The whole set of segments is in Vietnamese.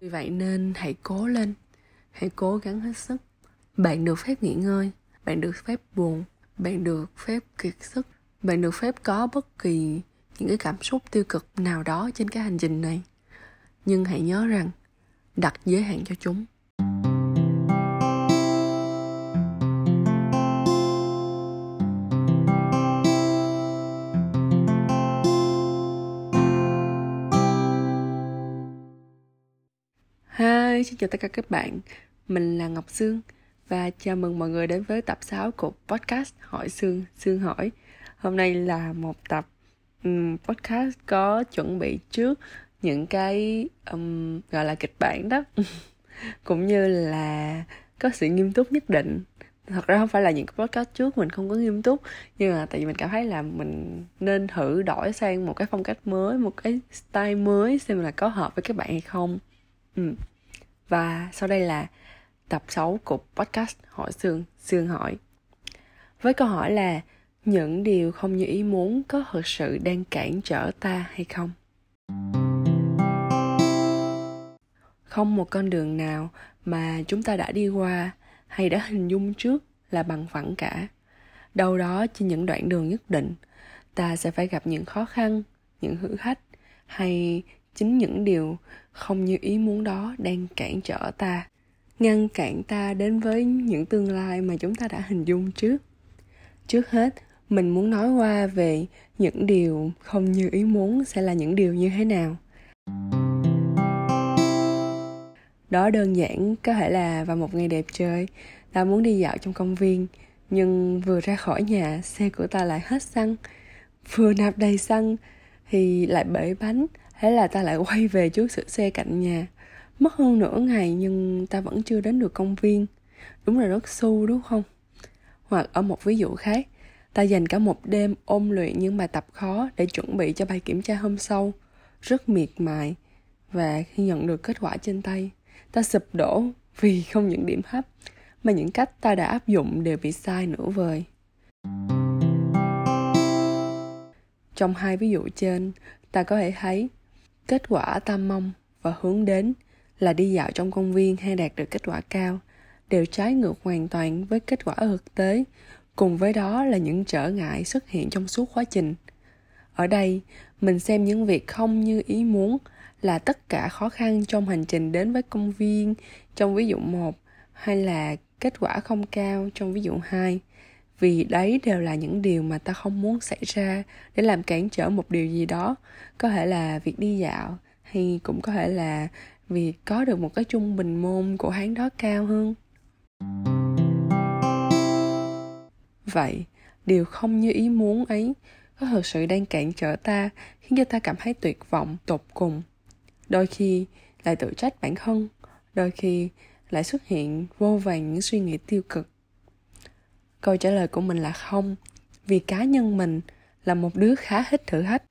vì vậy nên hãy cố lên. Hãy cố gắng hết sức. Bạn được phép nghỉ ngơi. Bạn được phép buồn. Bạn được phép kiệt sức. Bạn được phép có bất kỳ những cái cảm xúc tiêu cực nào đó trên cái hành trình này. Nhưng hãy nhớ rằng đặt giới hạn cho chúng. Ơi, xin chào tất cả các bạn. Mình là Ngọc Sương Và chào mừng mọi người đến với tập 6 của podcast Hỏi Sương, Sương Hỏi. Hôm nay là một tập um, podcast có chuẩn bị trước những cái um, gọi là kịch bản đó. Cũng như là có sự nghiêm túc nhất định. Thật ra không phải là những cái podcast trước mình không có nghiêm túc. Nhưng mà tại vì mình cảm thấy là mình nên thử đổi sang một cái phong cách mới một cái style mới xem là có hợp với các bạn hay không. Ừ và sau đây là tập 6 của podcast hỏi xương xương hỏi. Với câu hỏi là, những điều không như ý muốn có thực sự đang cản trở ta hay không? Không một con đường nào mà chúng ta đã đi qua hay đã hình dung trước là bằng phẳng cả. Đâu đó trên những đoạn đường nhất định, ta sẽ phải gặp những khó khăn, những thử thách hay chính những điều không như ý muốn đó đang cản trở ta, ngăn cản ta đến với những tương lai mà chúng ta đã hình dung trước. Trước hết, mình muốn nói qua về những điều không như ý muốn sẽ là những điều như thế nào. Đó đơn giản, có thể là vào một ngày đẹp trời, ta muốn đi dạo trong công viên, nhưng vừa ra khỏi nhà, xe của ta lại hết xăng. Vừa nạp đầy xăng thì lại bể bánh thế là ta lại quay về trước sửa xe cạnh nhà. Mất hơn nửa ngày nhưng ta vẫn chưa đến được công viên. Đúng là rất su đúng không? Hoặc ở một ví dụ khác, ta dành cả một đêm ôn luyện những bài tập khó để chuẩn bị cho bài kiểm tra hôm sau. Rất miệt mài. Và khi nhận được kết quả trên tay, ta sụp đổ vì không những điểm thấp mà những cách ta đã áp dụng đều bị sai nửa vời. Trong hai ví dụ trên, ta có thể thấy kết quả ta mong và hướng đến là đi dạo trong công viên hay đạt được kết quả cao đều trái ngược hoàn toàn với kết quả thực tế, cùng với đó là những trở ngại xuất hiện trong suốt quá trình. Ở đây, mình xem những việc không như ý muốn là tất cả khó khăn trong hành trình đến với công viên trong ví dụ 1 hay là kết quả không cao trong ví dụ 2 vì đấy đều là những điều mà ta không muốn xảy ra để làm cản trở một điều gì đó. Có thể là việc đi dạo, hay cũng có thể là việc có được một cái trung bình môn của hắn đó cao hơn. Vậy, điều không như ý muốn ấy có thực sự đang cản trở ta, khiến cho ta cảm thấy tuyệt vọng, tột cùng. Đôi khi lại tự trách bản thân, đôi khi lại xuất hiện vô vàng những suy nghĩ tiêu cực câu trả lời của mình là không, vì cá nhân mình là một đứa khá thích thử thách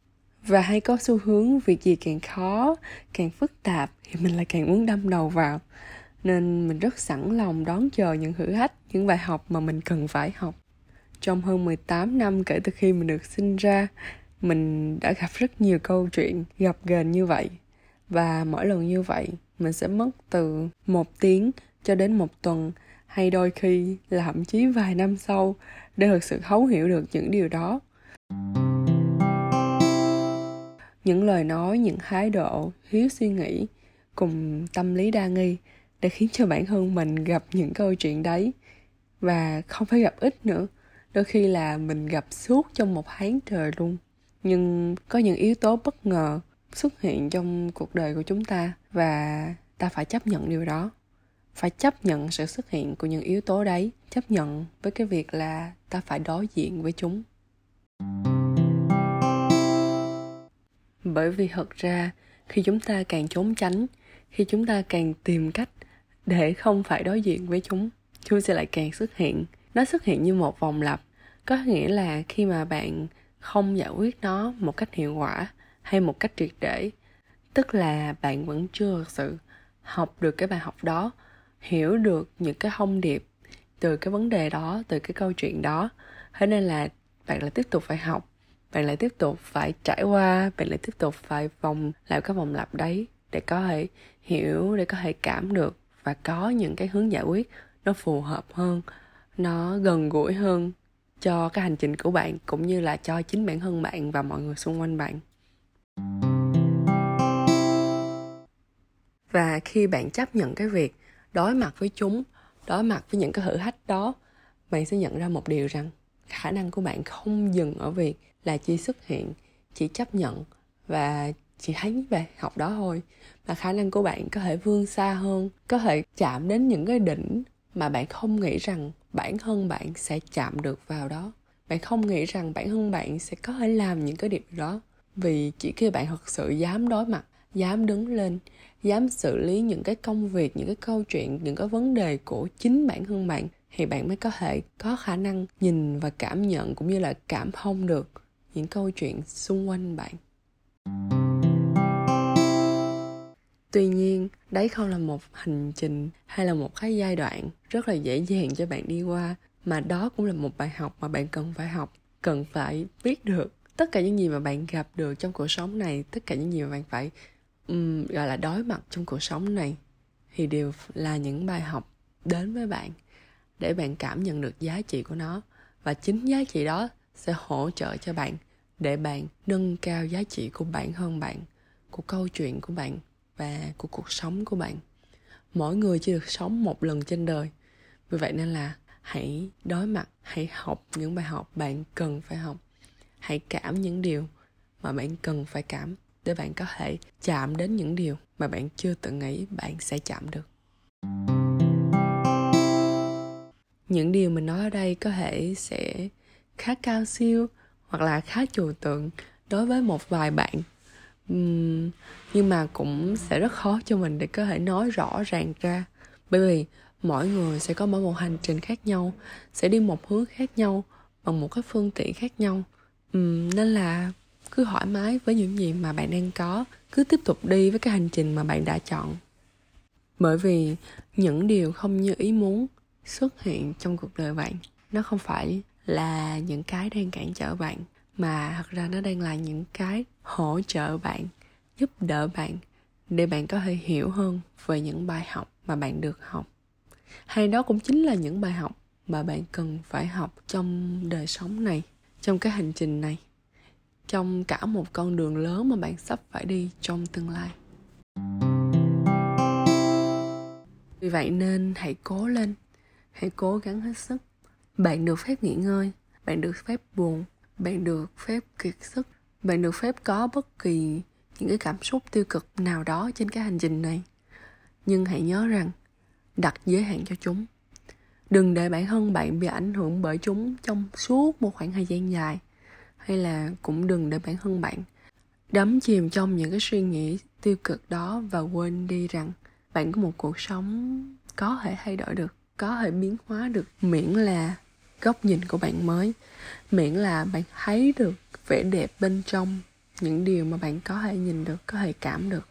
và hay có xu hướng việc gì càng khó, càng phức tạp thì mình lại càng muốn đâm đầu vào. Nên mình rất sẵn lòng đón chờ những thử thách, những bài học mà mình cần phải học. Trong hơn 18 năm kể từ khi mình được sinh ra, mình đã gặp rất nhiều câu chuyện gặp gền như vậy. Và mỗi lần như vậy, mình sẽ mất từ một tiếng cho đến một tuần hay đôi khi là thậm chí vài năm sau để thực sự thấu hiểu được những điều đó. Những lời nói, những thái độ thiếu suy nghĩ cùng tâm lý đa nghi để khiến cho bản thân mình gặp những câu chuyện đấy và không phải gặp ít nữa. Đôi khi là mình gặp suốt trong một tháng trời luôn. Nhưng có những yếu tố bất ngờ xuất hiện trong cuộc đời của chúng ta và ta phải chấp nhận điều đó phải chấp nhận sự xuất hiện của những yếu tố đấy, chấp nhận với cái việc là ta phải đối diện với chúng. Bởi vì thật ra, khi chúng ta càng trốn tránh, khi chúng ta càng tìm cách để không phải đối diện với chúng chúng sẽ lại càng xuất hiện. Nó xuất hiện như một vòng lặp. Có nghĩa là khi mà bạn không giải quyết nó một cách hiệu quả hay một cách triệt để, tức là bạn vẫn chưa thực sự học được cái bài học đó hiểu được những cái thông điệp từ cái vấn đề đó, từ cái câu chuyện đó. Thế nên là bạn lại tiếp tục phải học, bạn lại tiếp tục phải trải qua, bạn lại tiếp tục phải vòng lại cái vòng lặp đấy để có thể hiểu, để có thể cảm được và có những cái hướng giải quyết nó phù hợp hơn, nó gần gũi hơn cho cái hành trình của bạn cũng như là cho chính bản thân bạn và mọi người xung quanh bạn. Và khi bạn chấp nhận cái việc đối mặt với chúng, đối mặt với những cái thử thách đó, bạn sẽ nhận ra một điều rằng khả năng của bạn không dừng ở việc là chỉ xuất hiện, chỉ chấp nhận và chỉ thấy bài học đó thôi. Mà khả năng của bạn có thể vươn xa hơn, có thể chạm đến những cái đỉnh mà bạn không nghĩ rằng bản thân bạn sẽ chạm được vào đó. Bạn không nghĩ rằng bản thân bạn sẽ có thể làm những cái điều đó vì chỉ khi bạn thật sự dám đối mặt dám đứng lên, dám xử lý những cái công việc, những cái câu chuyện, những cái vấn đề của chính bản thân bạn, thì bạn mới có thể có khả năng nhìn và cảm nhận cũng như là cảm thông được những câu chuyện xung quanh bạn. Tuy nhiên, đấy không là một hành trình hay là một cái giai đoạn rất là dễ dàng cho bạn đi qua, mà đó cũng là một bài học mà bạn cần phải học, cần phải biết được. Tất cả những gì mà bạn gặp được trong cuộc sống này, tất cả những gì mà bạn phải um, gọi là đối mặt trong cuộc sống này thì đều là những bài học đến với bạn để bạn cảm nhận được giá trị của nó. Và chính giá trị đó sẽ hỗ trợ cho bạn để bạn nâng cao giá trị của bản thân bạn của câu chuyện của bạn và của cuộc sống của bạn. Mỗi người chỉ được sống một lần trên đời. Vì vậy nên là hãy đối mặt hãy học những bài học bạn cần phải học. Hãy cảm những điều mà bạn cần phải cảm để bạn có thể chạm đến những điều mà bạn chưa từng nghĩ bạn sẽ chạm được. Những điều mình nói ở đây có thể sẽ khá cao siêu hoặc là khá trừu tượng đối với một vài bạn. Uhm, nhưng mà cũng sẽ rất khó cho mình để có thể nói rõ ràng ra. Bởi vì mỗi người sẽ có mỗi một hành trình khác nhau sẽ đi một hướng khác nhau bằng một cái phương tiện khác nhau. Uhm, nên là cứ thoải mái với những gì mà bạn đang có. Cứ tiếp tục đi với cái hành trình mà bạn đã chọn. Bởi vì những điều không như ý muốn xuất hiện trong cuộc đời bạn, nó không phải là những cái đang cản trở bạn, mà thật ra nó đang là những cái hỗ trợ bạn, giúp đỡ bạn, để bạn có thể hiểu hơn về những bài học mà bạn được học. Hay đó cũng chính là những bài học mà bạn cần phải học trong đời sống này, trong cái hành trình này trong cả một con đường lớn mà bạn sắp phải đi trong tương lai. Vì vậy nên hãy cố lên, hãy cố gắng hết sức. Bạn được phép nghỉ ngơi, bạn được phép buồn, bạn được phép kiệt sức, bạn được phép có bất kỳ những cái cảm xúc tiêu cực nào đó trên cái hành trình này. Nhưng hãy nhớ rằng, đặt giới hạn cho chúng. Đừng để bản thân bạn bị ảnh hưởng bởi chúng trong suốt một khoảng thời gian dài hay là cũng đừng để bản thân bạn đắm chìm trong những cái suy nghĩ tiêu cực đó và quên đi rằng bạn có một cuộc sống có thể thay đổi được, có thể biến hóa được, miễn là góc nhìn của bạn mới, miễn là bạn thấy được vẻ đẹp bên trong những điều mà bạn có thể nhìn được, có thể cảm được.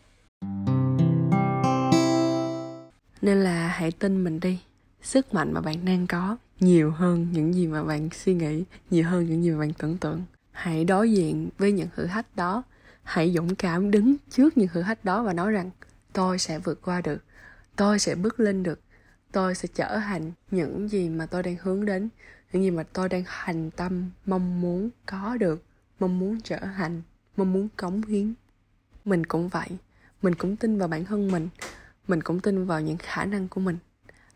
Nên là hãy tin mình đi, sức mạnh mà bạn đang có nhiều hơn những gì mà bạn suy nghĩ, nhiều hơn những gì mà bạn tưởng tượng hãy đối diện với những thử thách đó. Hãy dũng cảm đứng trước những thử thách đó và nói rằng, tôi sẽ vượt qua được. Tôi sẽ bước lên được. Tôi sẽ trở thành những gì mà tôi đang hướng đến, những gì mà tôi đang hành tâm, mong muốn có được, mong muốn trở thành, mong muốn cống hiến. Mình cũng vậy. Mình cũng tin vào bản thân mình. Mình cũng tin vào những khả năng của mình.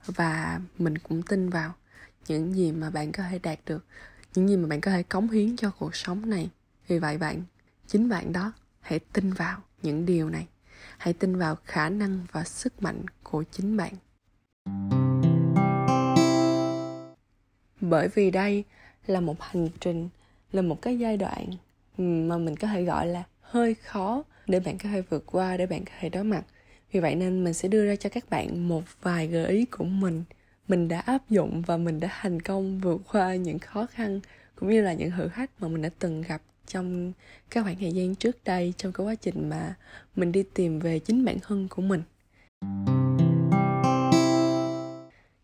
Và mình cũng tin vào những gì mà bạn có thể đạt được những gì mà bạn có thể cống hiến cho cuộc sống này. Vì vậy bạn, chính bạn đó, hãy tin vào những điều này. Hãy tin vào khả năng và sức mạnh của chính bạn. Bởi vì đây là một hành trình, là một cái giai đoạn mà mình có thể gọi là hơi khó để bạn có thể vượt qua, để bạn có thể đối mặt. Vì vậy nên mình sẽ đưa ra cho các bạn một vài gợi ý của mình mình đã áp dụng và mình đã thành công vượt qua những khó khăn cũng như là những thử thách mà mình đã từng gặp trong các khoảng thời gian trước đây, trong cái quá trình mà mình đi tìm về chính bản thân của mình.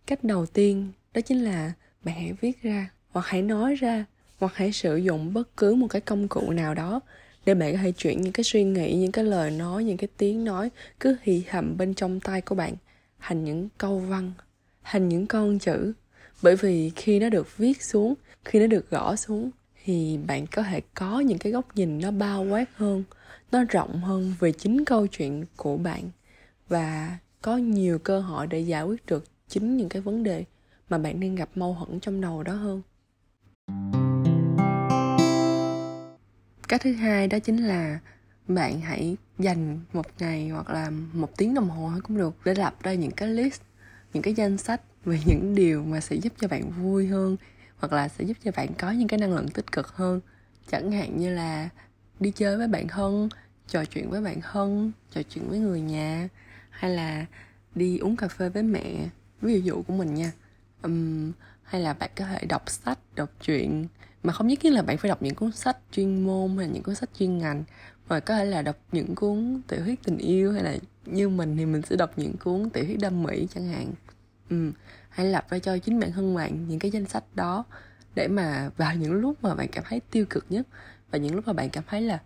Cách đầu tiên đó chính là bạn hãy viết ra hoặc hãy nói ra hoặc hãy sử dụng bất cứ một cái công cụ nào đó để bạn có thể chuyển những cái suy nghĩ, những cái lời nói, những cái tiếng nói cứ hì hầm bên trong tay của bạn thành những câu văn thành những con chữ. Bởi vì khi nó được viết xuống, khi nó được gõ xuống, thì bạn có thể có những cái góc nhìn nó bao quát hơn, nó rộng hơn về chính câu chuyện của bạn. Và có nhiều cơ hội để giải quyết được chính những cái vấn đề mà bạn đang gặp mâu thuẫn trong đầu đó hơn. Cách thứ hai đó chính là bạn hãy dành một ngày hoặc là một tiếng đồng hồ cũng được để lập ra những cái list những cái danh sách về những điều mà sẽ giúp cho bạn vui hơn hoặc là sẽ giúp cho bạn có những cái năng lượng tích cực hơn. Chẳng hạn như là đi chơi với bạn thân trò chuyện với bạn thân trò chuyện với người nhà hay là đi uống cà phê với mẹ ví dụ của mình nha. Um, hay là bạn có thể đọc sách đọc truyện mà không nhất thiết là bạn phải đọc những cuốn sách chuyên môn hay những cuốn sách chuyên ngành và có thể là đọc những cuốn tiểu thuyết tình yêu hay là như mình thì mình sẽ đọc những cuốn tiểu thuyết đam mỹ chẳng hạn. Ừ. hãy lập ra cho chính bản thân bạn những cái danh sách đó để mà vào những lúc mà bạn cảm thấy tiêu cực nhất và những lúc mà bạn cảm thấy là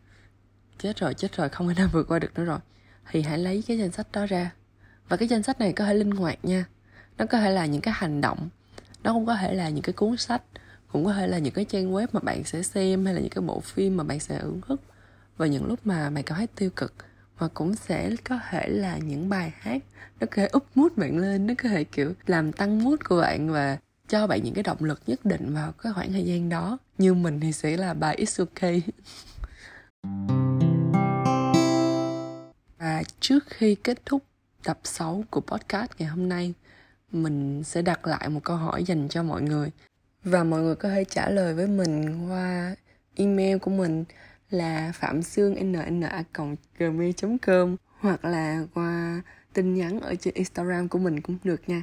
chết rồi chết rồi, không thể nào vượt qua được nữa rồi. Thì hãy lấy cái danh sách đó ra. Và cái danh sách này có thể linh hoạt nha. Nó có thể là những cái hành động, nó cũng có thể là những cái cuốn sách, cũng có thể là những cái trang web mà bạn sẽ xem hay là những cái bộ phim mà bạn sẽ hưởng thức và những lúc mà bạn cảm thấy tiêu cực. Và cũng sẽ có thể là những bài hát, nó có thể úp mút bạn lên, nó có thể kiểu làm tăng mút của bạn và cho bạn những cái động lực nhất định vào cái khoảng thời gian đó. Như mình thì sẽ là bài It's Okay. Và trước khi kết thúc tập 6 của podcast ngày hôm nay, mình sẽ đặt lại một câu hỏi dành cho mọi người. Và mọi người có thể trả lời với mình qua email của mình là phạm xương nna gmail com hoặc là qua tin nhắn ở trên instagram của mình cũng được nha.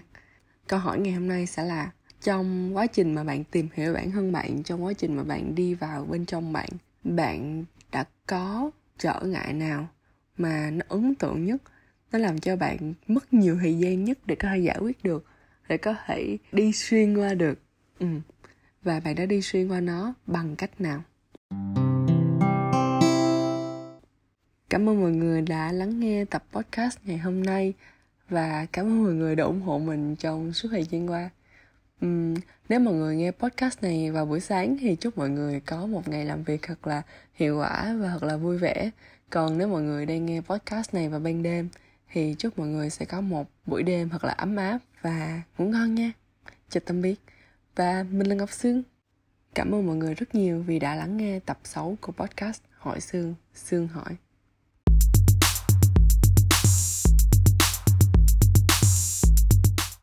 Câu hỏi ngày hôm nay sẽ là, trong quá trình mà bạn tìm hiểu bản thân bạn, trong quá trình mà bạn đi vào bên trong bạn bạn đã có trở ngại nào mà nó ấn tượng nhất? Nó làm cho bạn mất nhiều thời gian nhất để có thể giải quyết được, để có thể đi xuyên qua được. Ừ. và bạn đã đi xuyên qua nó bằng cách nào? Cảm ơn mọi người đã lắng nghe tập podcast ngày hôm nay và cảm ơn mọi người đã ủng hộ mình trong suốt thời gian qua. Uhm, nếu mọi người nghe podcast này vào buổi sáng thì chúc mọi người có một ngày làm việc thật là hiệu quả và thật là vui vẻ. Còn nếu mọi người đang nghe podcast này vào ban đêm thì chúc mọi người sẽ có một buổi đêm thật là ấm áp và ngủ ngon nha. Chào tạm biệt. Và mình là ngọc sương. Cảm ơn mọi người rất nhiều vì đã lắng nghe tập 6 của podcast hỏi sương sương hỏi.